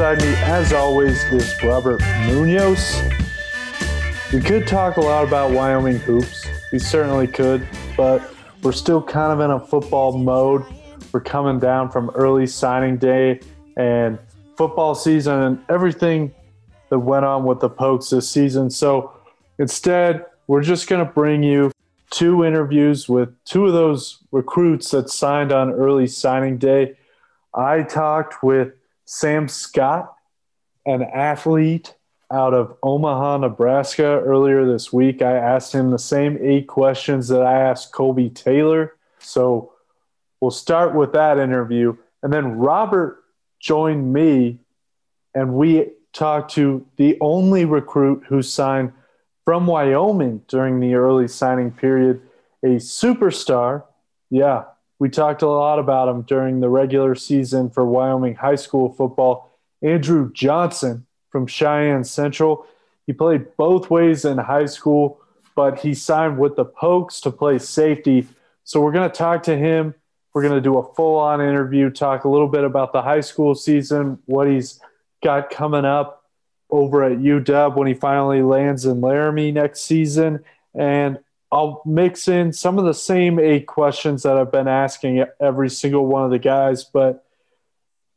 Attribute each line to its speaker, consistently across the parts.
Speaker 1: me, as always, is Robert Munoz. We could talk a lot about Wyoming hoops. We certainly could, but we're still kind of in a football mode. We're coming down from early signing day and football season and everything that went on with the Pokes this season. So instead, we're just going to bring you two interviews with two of those recruits that signed on early signing day. I talked with Sam Scott, an athlete out of Omaha, Nebraska earlier this week. I asked him the same eight questions that I asked Kobe Taylor. So we'll start with that interview. And then Robert joined me, and we talked to the only recruit who signed from Wyoming during the early signing period, a superstar. Yeah, we talked a lot about him during the regular season for Wyoming high school football. Andrew Johnson from Cheyenne Central. He played both ways in high school, but he signed with the Pokes to play safety. So we're going to talk to him. We're going to do a full on interview, talk a little bit about the high school season, what he's got coming up, over at UW when he finally lands in Laramie next season. And I'll mix in some of the same eight questions that I've been asking every single one of the guys, but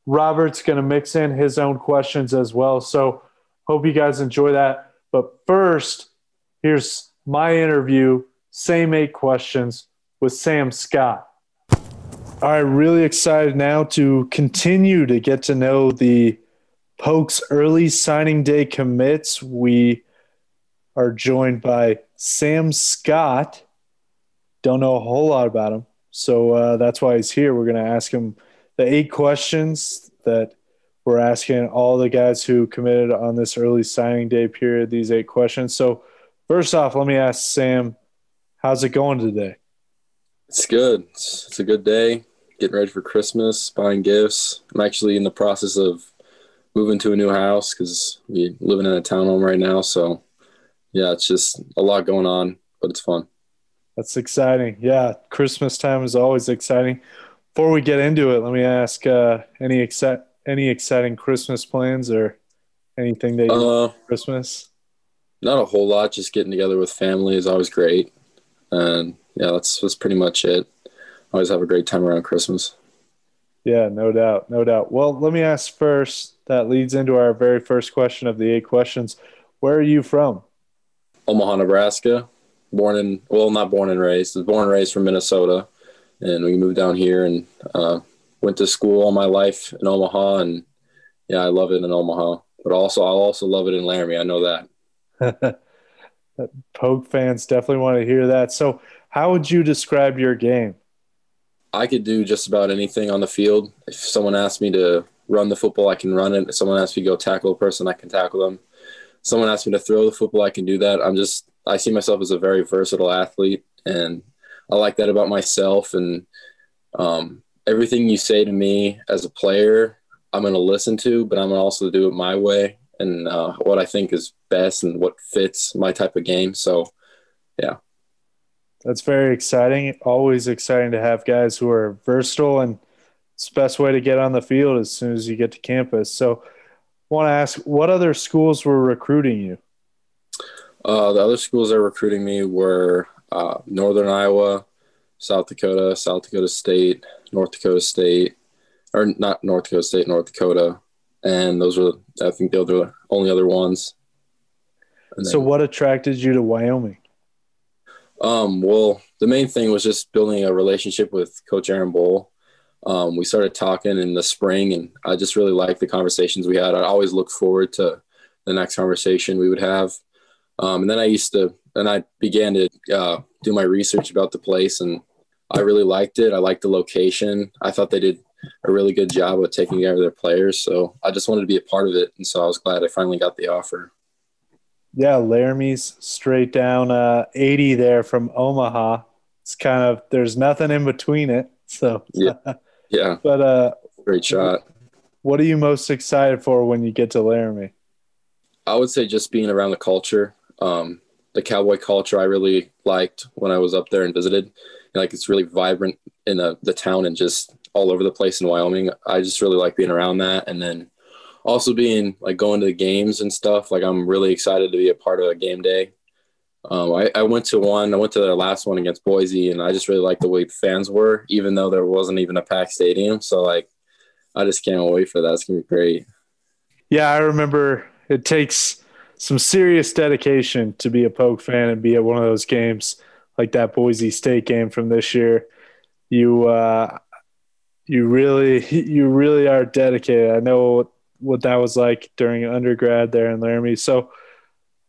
Speaker 1: Robert's going to mix in his own questions as well. So hope you guys enjoy that. But first, here's my interview, same eight questions with Sam Scott. All right, really excited now to continue to get to know the Pokes early signing day commits. We are joined by Sam Scott. Don't know a whole lot about him. So uh, that's why he's here. We're going to ask him the eight questions that we're asking all the guys who committed on this early signing day period, these eight questions. So, first off, let me ask Sam, how's it going today?
Speaker 2: It's good. It's, it's a good day. Getting ready for Christmas, buying gifts. I'm actually in the process of moving to a new house because we're living in a townhome right now. So yeah, it's just a lot going on, but it's fun.
Speaker 1: That's exciting. Yeah, Christmas time is always exciting. Before we get into it, let me ask uh, any exci- any exciting Christmas plans or anything that you uh, Christmas?
Speaker 2: Not a whole lot. Just getting together with family is always great, and yeah, that's that's pretty much it. Always have a great time around Christmas.
Speaker 1: Yeah, no doubt, no doubt. Well, let me ask first. That leads into our very first question of the eight questions. Where are you from?
Speaker 2: Omaha, Nebraska. Born in, well, not born and raised. Was born and raised from Minnesota, and we moved down here and uh, went to school all my life in Omaha, and yeah, I love it in Omaha. But also, I'll also love it in Laramie. I know that.
Speaker 1: Poke fans definitely want to hear that. So, how would you describe your game?
Speaker 2: I could do just about anything on the field. If someone asks me to run the football, I can run it. If someone asks me to go tackle a person, I can tackle them. Someone asks me to throw the football, I can do that. I'm just I see myself as a very versatile athlete, and I like that about myself. And um, everything you say to me as a player, I'm going to listen to, but I'm going to also do it my way and uh, what I think is best and what fits my type of game. So, yeah.
Speaker 1: That's very exciting. Always exciting to have guys who are versatile, and it's the best way to get on the field as soon as you get to campus. So, want to ask, what other schools were recruiting you?
Speaker 2: Uh, the other schools that were recruiting me were uh, Northern Iowa, South Dakota, South Dakota State, North Dakota State, or not North Dakota State, North Dakota, and those were I think the other only other ones.
Speaker 1: so, what attracted you to Wyoming?
Speaker 2: Um, well, the main thing was just building a relationship with Coach Aaron Bohl. Um, we started talking in the spring, and I just really liked the conversations we had. I always looked forward to the next conversation we would have. Um, and then I used to, and I began to uh, do my research about the place, and I really liked it. I liked the location. I thought they did a really good job of taking care of their players. So I just wanted to be a part of it, and so I was glad I finally got the offer.
Speaker 1: Yeah, Laramie's straight down uh, 80 there from Omaha. It's kind of there's nothing in between it. So
Speaker 2: yeah, yeah.
Speaker 1: but uh,
Speaker 2: great shot.
Speaker 1: What are you most excited for when you get to Laramie?
Speaker 2: I would say just being around the culture, um, the cowboy culture. I really liked when I was up there and visited. And Like it's really vibrant in the, the town and just all over the place in Wyoming. I just really like being around that. And then also being like going to the games and stuff. Like I'm really excited to be a part of a game day. Um, I, I went to one, I went to the last one against Boise and I just really liked the way fans were, even though there wasn't even a packed stadium. So like, I just can't wait for that. It's gonna be great.
Speaker 1: Yeah. I remember it takes some serious dedication to be a Poke fan and be at one of those games like that Boise State game from this year. You, uh, you really, you really are dedicated. I know what that was like during undergrad there in Laramie. So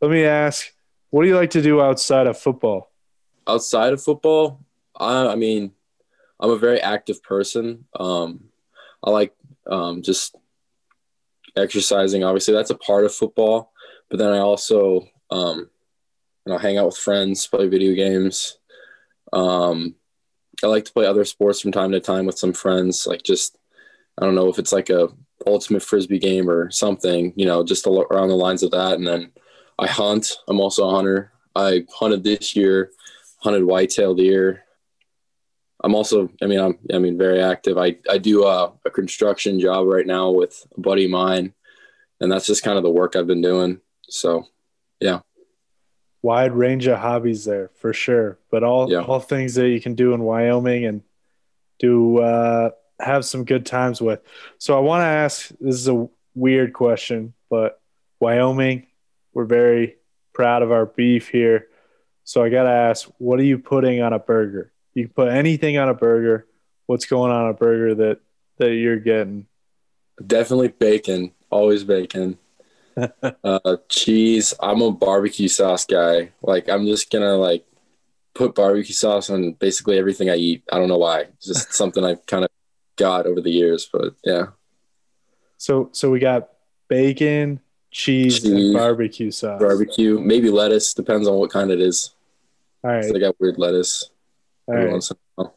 Speaker 1: let me ask, what do you like to do outside of football?
Speaker 2: Outside of football, I, I mean, I'm a very active person. Um, I like um, just exercising. Obviously, that's a part of football. But then I also, um, you know, hang out with friends, play video games. Um, I like to play other sports from time to time with some friends. Like just, I don't know if it's like a ultimate frisbee game or something, you know, just around the lines of that. And then I hunt. I'm also a hunter. I hunted this year, hunted whitetail deer. I'm also, I mean, I'm, I mean, very active. I, I do a, a construction job right now with a buddy of mine, and that's just kind of the work I've been doing. So, yeah.
Speaker 1: Wide range of hobbies there for sure, but all yeah. all things that you can do in Wyoming and do uh, have some good times with. So I want to ask this is a weird question, but Wyoming, we're very proud of our beef here. So I got to ask, what are you putting on a burger? You can put anything on a burger. What's going on a burger that that you're getting?
Speaker 2: Definitely bacon. Always bacon. uh, cheese. I'm a barbecue sauce guy. Like I'm just gonna like put barbecue sauce on basically everything I eat. I don't know why. It's just something I've kind of got over the years, but yeah.
Speaker 1: So so we got bacon, cheese, cheese and barbecue sauce.
Speaker 2: Barbecue, maybe lettuce, depends on what kind it is.
Speaker 1: All right.
Speaker 2: They got weird lettuce.
Speaker 1: All right.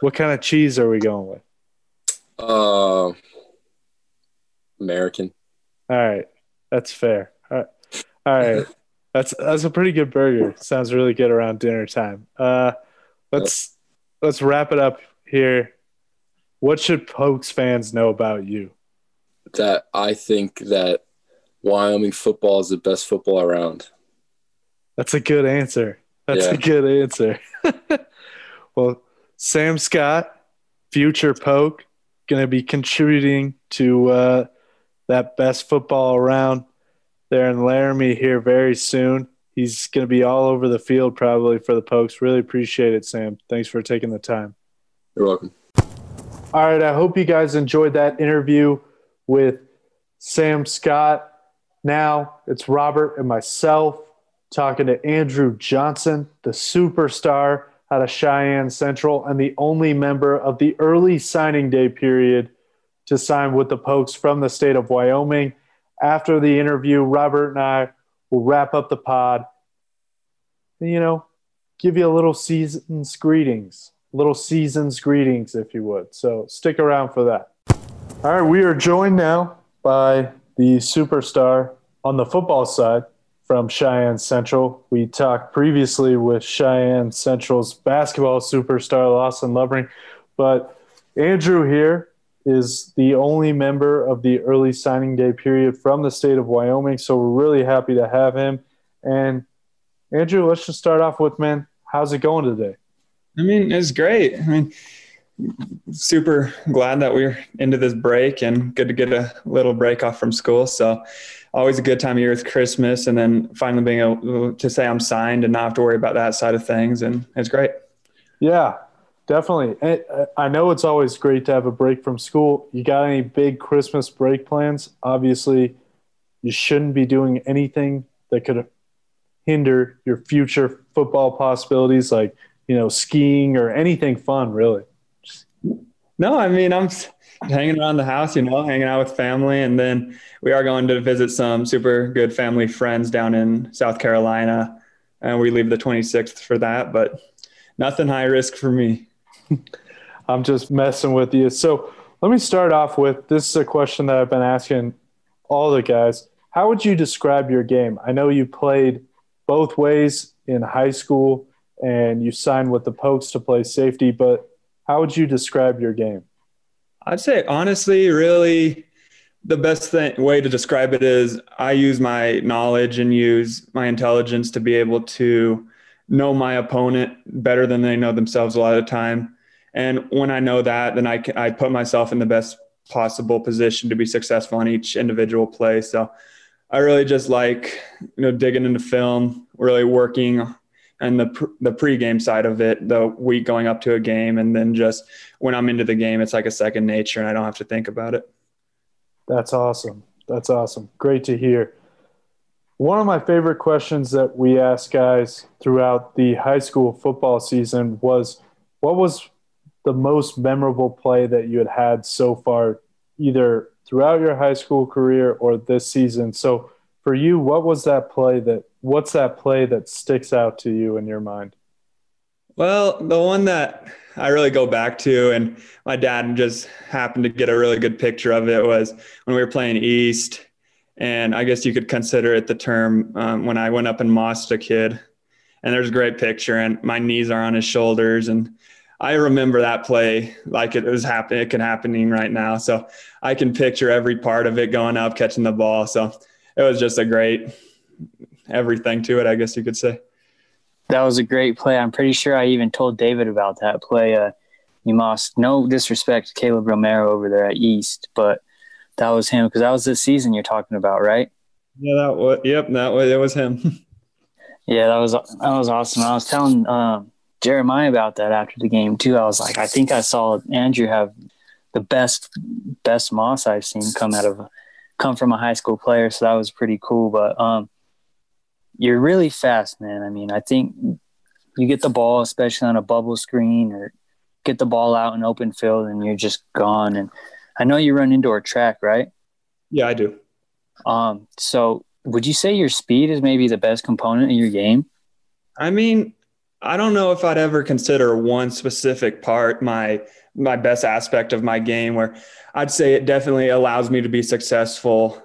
Speaker 1: What kind of cheese are we going with?
Speaker 2: Uh American.
Speaker 1: All right. That's fair. All right. All right. that's that's a pretty good burger. Sounds really good around dinner time. Uh let's yep. let's wrap it up here. What should Pokes fans know about you?
Speaker 2: That I think that Wyoming football is the best football around.
Speaker 1: That's a good answer. That's yeah. a good answer. well, Sam Scott, future Poke, going to be contributing to uh, that best football around there in Laramie here very soon. He's going to be all over the field probably for the Pokes. Really appreciate it, Sam. Thanks for taking the time.
Speaker 2: You're welcome.
Speaker 1: All right. I hope you guys enjoyed that interview with Sam Scott. Now it's Robert and myself talking to Andrew Johnson, the superstar out of Cheyenne Central and the only member of the early signing day period to sign with the Pokes from the state of Wyoming. After the interview, Robert and I will wrap up the pod. And, you know, give you a little season's greetings little season's greetings, if you would. So stick around for that. All right, we are joined now by the superstar on the football side from Cheyenne Central. We talked previously with Cheyenne Central's basketball superstar, Lawson Lovering, but Andrew here is the only member of the early signing day period from the state of Wyoming. So we're really happy to have him. And Andrew, let's just start off with, man, how's it going today?
Speaker 3: I mean, it's great. I mean, super glad that we're into this break and good to get a little break off from school. So, always a good time of year with Christmas, and then finally being able to say I'm signed and not have to worry about that side of things, and it's great.
Speaker 1: Yeah, definitely. Uh, I know it's always great to have a break from school. You got any big Christmas break plans? Obviously, you shouldn't be doing anything that could hinder your future football possibilities, like you know, skiing or anything fun, really?
Speaker 3: No, I mean, I'm hanging around the house, you know, hanging out with family. And then we are going to visit some super good family friends down in South Carolina. And we leave the 26th for that, but nothing high risk for me.
Speaker 1: I'm just messing with you. So let me start off with this is a question that I've been asking all the guys. How would you describe your game? I know you played both ways in high school and you signed with the Pokes to play safety. But how would you describe your game?
Speaker 3: I'd say honestly, really, the best thing, way to describe it is I use my knowledge and use my intelligence to be able to know my opponent better than they know themselves a lot of the time. And when I know that, then I I put myself in the best possible position to be successful on each individual play. So I really just like you know digging into film, really working and the the pregame side of it, the week going up to a game, and then just when I'm into the game, it's like a second nature, and I don't have to think about it.
Speaker 1: That's awesome. That's awesome. Great to hear. One of my favorite questions that we ask guys throughout the high school football season was, "What was the most memorable play that you had had so far, either throughout your high school career or this season. So for you, what was that play that what's that play that sticks out to you in your mind?
Speaker 3: Well, the one that I really go back to, and my dad just happened to get a really good picture of it, was when we were playing East. And I guess you could consider it the term um, when I went up and mossed a kid. And there's a great picture, and my knees are on his shoulders. And I remember that play like it was happening, it can happening right now. So I can picture every part of it going up, catching the ball. So it was just a great everything to it, I guess you could say.
Speaker 4: That was a great play. I'm pretty sure I even told David about that play. Uh, you must no disrespect to Caleb Romero over there at East, but that was him because that was the season you're talking about, right?
Speaker 3: Yeah, that was. Yep, that was. It was him.
Speaker 4: yeah, that was that was awesome. I was telling um, Jeremiah about that after the game too. I was like, I think I saw Andrew have the best best moss I've seen come out of come from a high school player. So that was pretty cool. But um, you're really fast, man. I mean, I think you get the ball, especially on a bubble screen, or get the ball out in open field, and you're just gone. And I know you run indoor track, right?
Speaker 3: Yeah, I do.
Speaker 4: Um, so would you say your speed is maybe the best component in your game?
Speaker 3: I mean, I don't know if I'd ever consider one specific part my my best aspect of my game where I'd say it definitely allows me to be successful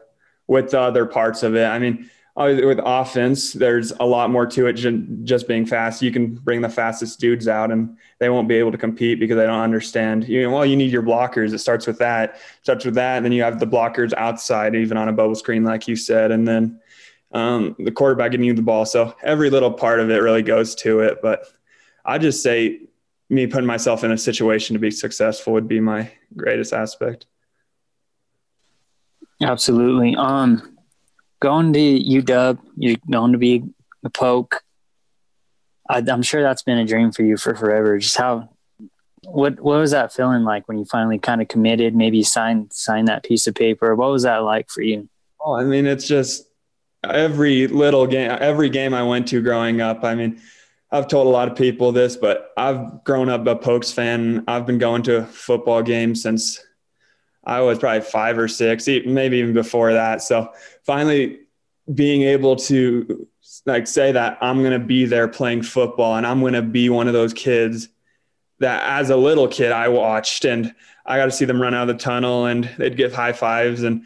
Speaker 3: with the other parts of it. I mean, with offense, there's a lot more to it just being fast. You can bring the fastest dudes out and they won't be able to compete because they don't understand. You know, well, you need your blockers. It starts with that. Starts with that. And then you have the blockers outside, even on a bubble screen, like you said. And then um, the quarterback getting you the ball. So every little part of it really goes to it. But I just say me putting myself in a situation to be successful would be my greatest aspect.
Speaker 4: Absolutely. Um, going to UW, you're going to be a poke. I, am sure that's been a dream for you for forever. Just how, what, what was that feeling like when you finally kind of committed? Maybe signed signed that piece of paper. What was that like for you?
Speaker 3: Oh, I mean, it's just every little game, every game I went to growing up. I mean, I've told a lot of people this, but I've grown up a Pokes fan. I've been going to football games since I was probably five or six, maybe even before that. So finally being able to like say that I'm going to be there playing football and I'm going to be one of those kids that as a little kid I watched and I got to see them run out of the tunnel and they'd give high fives and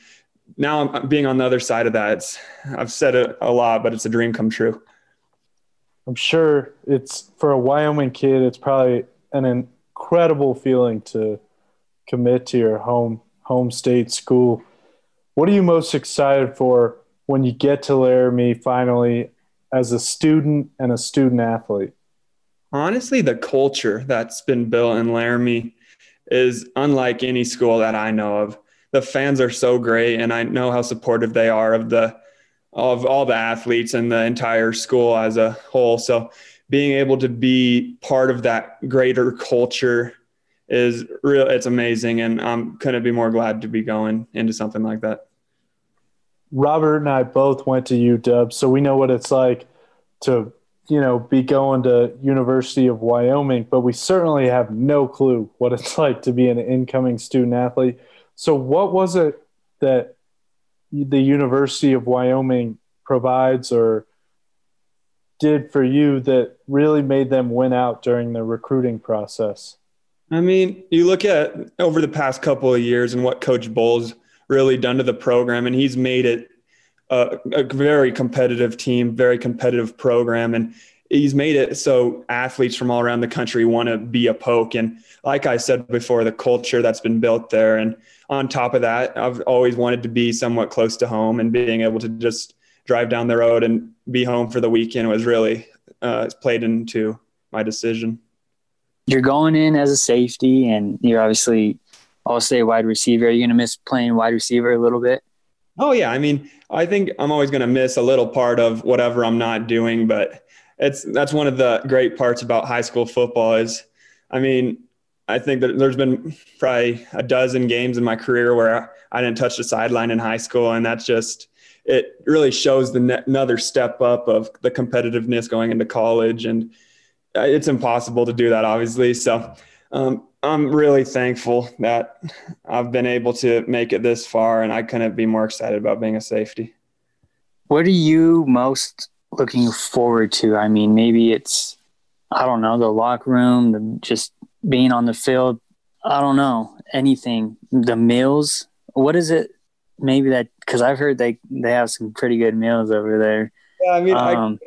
Speaker 3: now I'm being on the other side of that. It's, I've said it a lot, but it's a dream come true.
Speaker 1: I'm sure it's for a Wyoming kid, it's probably an incredible feeling to commit to your home home state school. What are you most excited for when you get to Laramie finally as a student and a student athlete?
Speaker 3: Honestly, the culture that's been built in Laramie is unlike any school that I know of the fans are so great, and I know how supportive they are of the of all the athletes and the entire school as a whole. So being able to be part of that greater culture is real it's amazing and i'm couldn't be more glad to be going into something like that
Speaker 1: robert and i both went to uw so we know what it's like to you know be going to university of wyoming but we certainly have no clue what it's like to be an incoming student athlete so, what was it that the University of Wyoming provides or did for you that really made them win out during the recruiting process?
Speaker 3: I mean, you look at over the past couple of years and what Coach Bohl's really done to the program, and he's made it a, a very competitive team, very competitive program, and he's made it so athletes from all around the country want to be a poke. And like I said before, the culture that's been built there. And on top of that, I've always wanted to be somewhat close to home and being able to just drive down the road and be home for the weekend was really uh, played into my decision.
Speaker 4: You're going in as a safety, and you're obviously I'll say wide receiver. Are you going to miss playing wide receiver a little bit?
Speaker 3: Oh yeah, I mean, I think I'm always going to miss a little part of whatever I'm not doing, but it's that's one of the great parts about high school football is, I mean, I think that there's been probably a dozen games in my career where I didn't touch the sideline in high school, and that's just it really shows the ne- another step up of the competitiveness going into college, and uh, it's impossible to do that, obviously. So um, I'm really thankful that I've been able to make it this far, and I couldn't be more excited about being a safety.
Speaker 4: What are you most looking forward to? I mean, maybe it's I don't know the locker room, the, just being on the field. I don't know anything. The meals. What is it? Maybe that because I've heard they they have some pretty good meals over there.
Speaker 3: Yeah, I mean, um,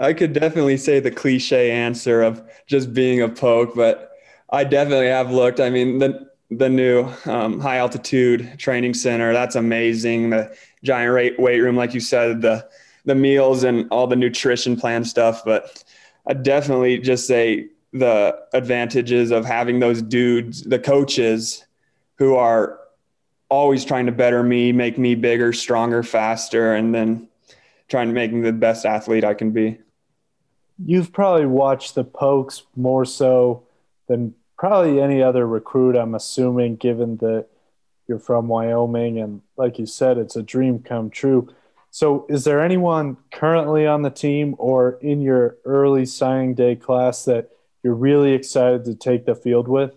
Speaker 3: I, I could definitely say the cliche answer of just being a poke, but I definitely have looked. I mean, the the new um, high altitude training center that's amazing. The giant weight room, like you said, the the meals and all the nutrition plan stuff. But I definitely just say the advantages of having those dudes, the coaches, who are always trying to better me, make me bigger, stronger, faster, and then trying to make me the best athlete I can be.
Speaker 1: You've probably watched the Pokes more so than probably any other recruit, I'm assuming, given that you're from Wyoming and, like you said, it's a dream come true. So, is there anyone currently on the team or in your early signing day class that you're really excited to take the field with?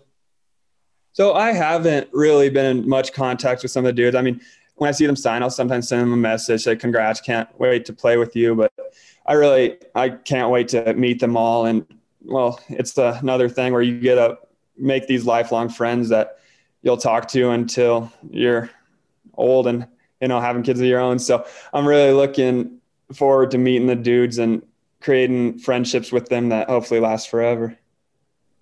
Speaker 3: So, I haven't really been in much contact with some of the dudes. I mean, when I see them sign, I'll sometimes send them a message, say, "Congrats! Can't wait to play with you." But I really, I can't wait to meet them all. And well, it's another thing where you get to make these lifelong friends that you'll talk to until you're old and you know having kids of your own so i'm really looking forward to meeting the dudes and creating friendships with them that hopefully last forever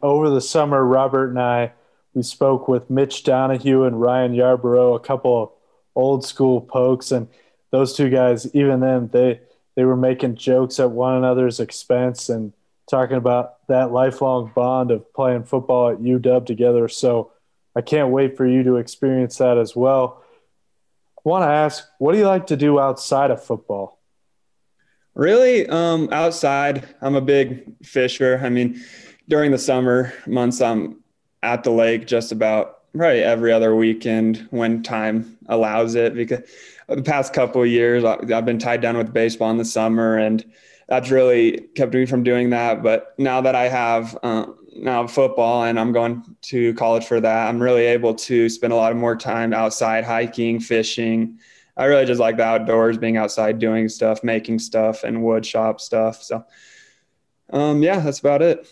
Speaker 1: over the summer robert and i we spoke with mitch donahue and ryan yarborough a couple of old school pokes and those two guys even then they they were making jokes at one another's expense and talking about that lifelong bond of playing football at UW together. So I can't wait for you to experience that as well. I want to ask, what do you like to do outside of football?
Speaker 3: Really, um, outside, I'm a big fisher. I mean, during the summer months, I'm at the lake just about probably every other weekend when time allows it. Because the past couple of years, I've been tied down with baseball in the summer, and that's really kept me from doing that. But now that I have uh, now football and I'm going to college for that, I'm really able to spend a lot of more time outside hiking, fishing. I really just like the outdoors, being outside, doing stuff, making stuff, and wood shop stuff. So, um, yeah, that's about it.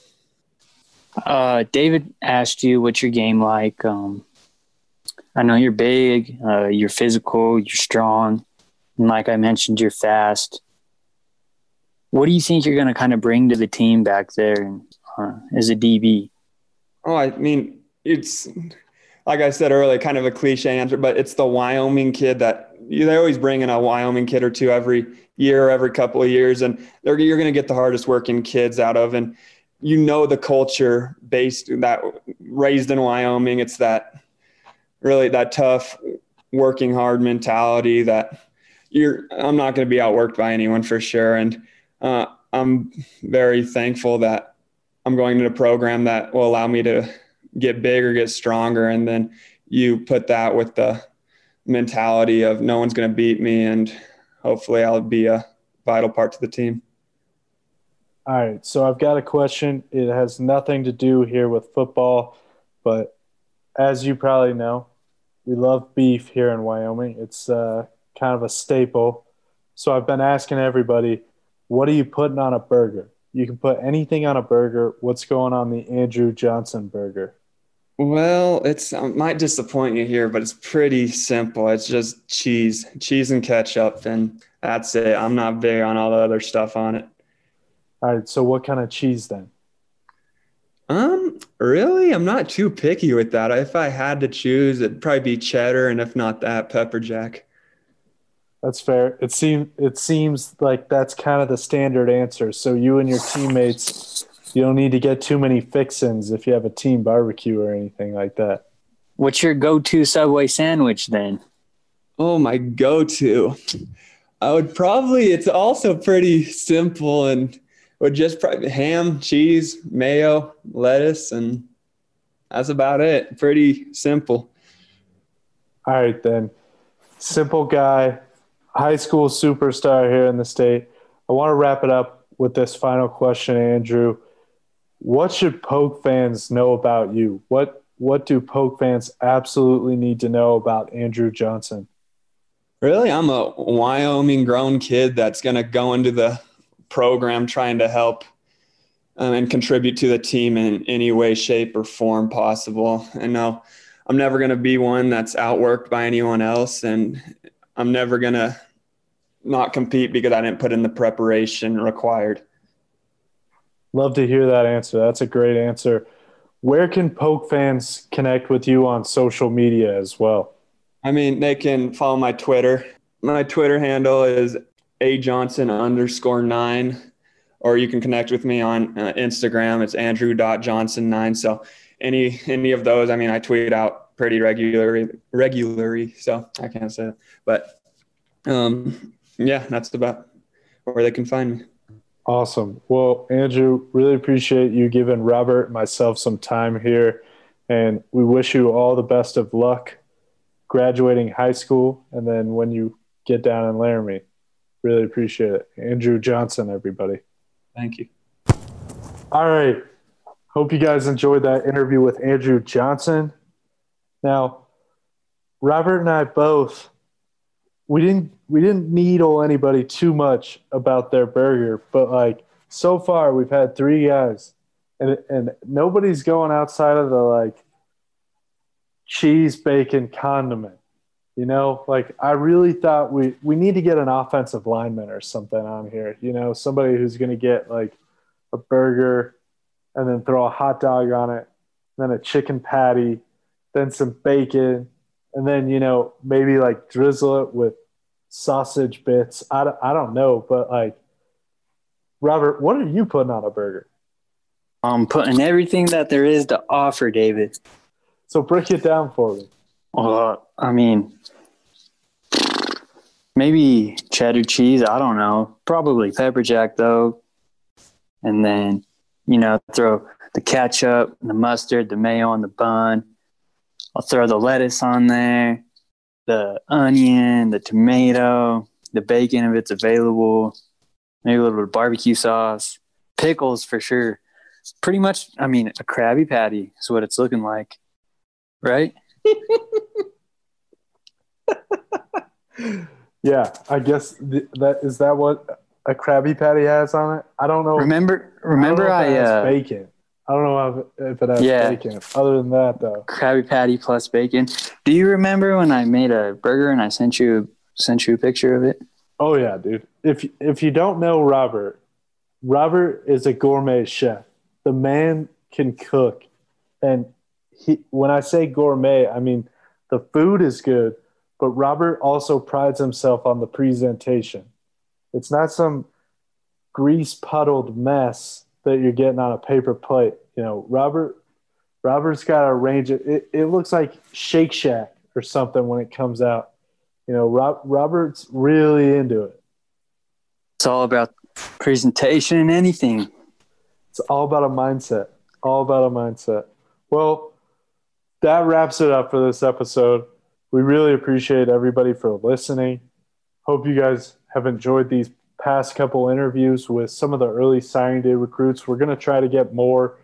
Speaker 4: Uh, David asked you what's your game like. Um, I know you're big, uh, you're physical, you're strong, and like I mentioned, you're fast. What do you think you're going to kind of bring to the team back there and, uh, as a DB?
Speaker 3: Oh, I mean, it's like I said earlier, kind of a cliche answer, but it's the Wyoming kid that they always bring in a Wyoming kid or two every year, every couple of years, and you're going to get the hardest working kids out of. And you know the culture based that raised in Wyoming. It's that really that tough, working hard mentality that you're. I'm not going to be outworked by anyone for sure, and uh, I'm very thankful that I'm going to a program that will allow me to get bigger, get stronger, and then you put that with the mentality of no one's going to beat me, and hopefully I'll be a vital part to the team.
Speaker 1: All right, so I've got a question. It has nothing to do here with football, but as you probably know, we love beef here in Wyoming. It's uh, kind of a staple. So I've been asking everybody what are you putting on a burger? You can put anything on a burger. What's going on the Andrew Johnson burger?
Speaker 3: Well, it's I might disappoint you here, but it's pretty simple. It's just cheese, cheese and ketchup, and that's it. I'm not big on all the other stuff on it.
Speaker 1: All right. So what kind of cheese then?
Speaker 3: Um, really, I'm not too picky with that. If I had to choose, it'd probably be cheddar, and if not that, pepper jack.
Speaker 1: That's fair. It seems it seems like that's kind of the standard answer. So you and your teammates, you don't need to get too many fixins if you have a team barbecue or anything like that.
Speaker 4: What's your go-to Subway sandwich then?
Speaker 3: Oh, my go-to. I would probably. It's also pretty simple and would just probably ham, cheese, mayo, lettuce, and that's about it. Pretty simple.
Speaker 1: All right then. Simple guy, high school superstar here in the state. I want to wrap it up with this final question, Andrew. What should Poke fans know about you? What what do Poke fans absolutely need to know about Andrew Johnson?
Speaker 3: Really, I'm a Wyoming grown kid that's going to go into the program trying to help um, and contribute to the team in any way, shape, or form possible. And no, I'm never going to be one that's outworked by anyone else. And I'm never going to not compete because I didn't put in the preparation required.
Speaker 1: Love to hear that answer. That's a great answer. Where can Poke fans connect with you on social media as well?
Speaker 3: I mean, they can follow my Twitter. My Twitter handle is a Johnson underscore nine, or you can connect with me on uh, Instagram. It's Andrew Johnson nine. So any any of those, I mean, I tweet out pretty regularly, regularly. So I can't say, that. but um, yeah, that's about where they can find me.
Speaker 1: Awesome. Well, Andrew, really appreciate you giving Robert and myself some time here. And we wish you all the best of luck graduating high school and then when you get down in Laramie. Really appreciate it. Andrew Johnson, everybody.
Speaker 3: Thank you.
Speaker 1: All right. Hope you guys enjoyed that interview with Andrew Johnson. Now, Robert and I both we didn't we didn't needle anybody too much about their burger, but like so far we've had three guys and and nobody's going outside of the like cheese bacon condiment. You know, like I really thought we we need to get an offensive lineman or something on here. You know, somebody who's going to get like a burger and then throw a hot dog on it, then a chicken patty, then some bacon, and then you know maybe like drizzle it with sausage bits. I don't, I don't know, but like Robert, what are you putting on a burger?
Speaker 4: I'm putting everything that there is to offer, David.
Speaker 1: So break it down for me.
Speaker 4: Well, I mean, maybe cheddar cheese. I don't know. Probably pepper jack though. And then, you know, throw the ketchup, the mustard, the mayo on the bun. I'll throw the lettuce on there, the onion, the tomato, the bacon if it's available, maybe a little bit of barbecue sauce, pickles for sure. Pretty much, I mean, a Krabby Patty is what it's looking like, right?
Speaker 1: yeah, I guess th- that is that what a Krabby Patty has on it. I don't know.
Speaker 4: Remember, remember,
Speaker 1: I,
Speaker 4: I, uh,
Speaker 1: bacon. I don't know if it has
Speaker 4: Yeah.
Speaker 1: bacon. Other than that, though,
Speaker 4: Krabby Patty plus bacon. Do you remember when I made a burger and I sent you sent you a picture of it?
Speaker 1: oh yeah, dude. If if you don't know Robert, Robert is a gourmet chef. The man can cook, and he. When I say gourmet, I mean the food is good, but Robert also prides himself on the presentation. It's not some grease puddled mess that you're getting on a paper plate. You know, Robert Robert's got a range. it. it. It looks like Shake Shack or something when it comes out. You know, Rob, Robert's really into it.
Speaker 4: It's all about presentation and anything.
Speaker 1: It's all about a mindset. All about a mindset. Well, that wraps it up for this episode. We really appreciate everybody for listening. Hope you guys have enjoyed these past couple interviews with some of the early signing day recruits. We're going to try to get more.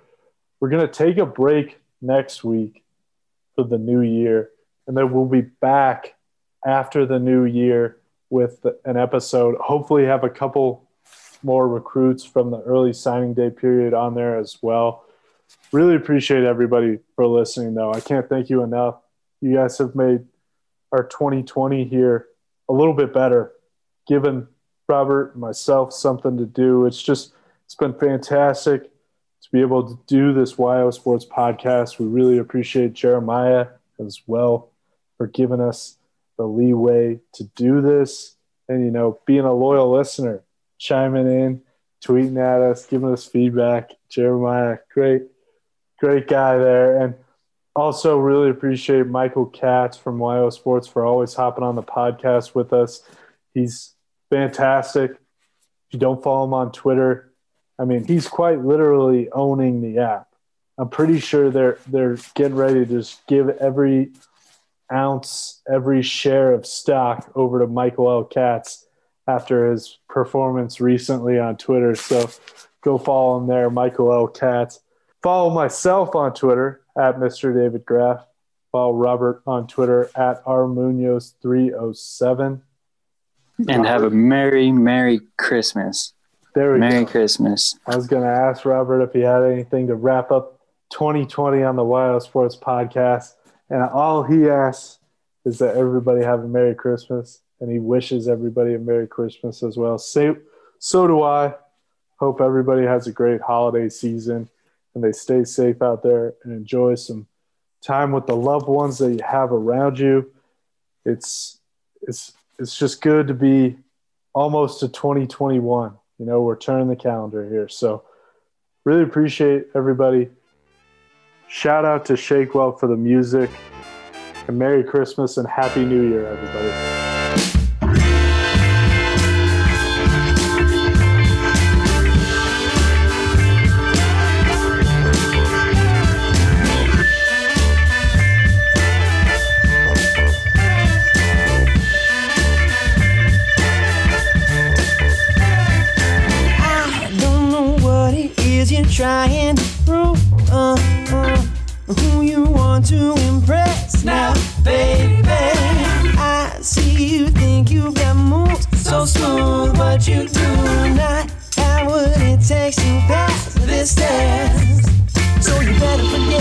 Speaker 1: We're going to take a break next week for the new year, and then we'll be back after the new year with an episode. Hopefully, have a couple more recruits from the early signing day period on there as well. Really appreciate everybody for listening, though. I can't thank you enough. You guys have made our 2020 here a little bit better, given Robert and myself something to do. It's just It's been fantastic to be able to do this WyoSports podcast. We really appreciate Jeremiah as well for giving us the leeway to do this and, you know, being a loyal listener, chiming in, tweeting at us, giving us feedback. Jeremiah, great, great guy there. And also really appreciate Michael Katz from WyoSports for always hopping on the podcast with us. He's fantastic. If you don't follow him on Twitter, I mean, he's quite literally owning the app. I'm pretty sure they're they're getting ready to just give every ounce, every share of stock over to Michael L. Katz after his performance recently on Twitter. So go follow him there, Michael L. Katz. Follow myself on Twitter at Mr. David Graff. Follow Robert on Twitter at rmunoz307.
Speaker 4: And have a merry, merry Christmas.
Speaker 1: There we
Speaker 4: Merry
Speaker 1: go.
Speaker 4: Christmas.
Speaker 1: I was going to ask Robert if he had anything to wrap up 2020 on the WyoSports podcast. And all he asks is that everybody have a Merry Christmas. And he wishes everybody a Merry Christmas as well. So, so do I. Hope everybody has a great holiday season and they stay safe out there and enjoy some time with the loved ones that you have around you. It's it's it's just good to be almost to 2021. You know, we're turning the calendar here. So really appreciate everybody. Shout out to Shakewell for the music. And Merry Christmas and Happy New Year, everybody.
Speaker 5: Trying to prove. Uh, uh, who you want to impress now, baby. I see you think you've got moves so smooth, but you do not have what it takes to pass this test. So you better forget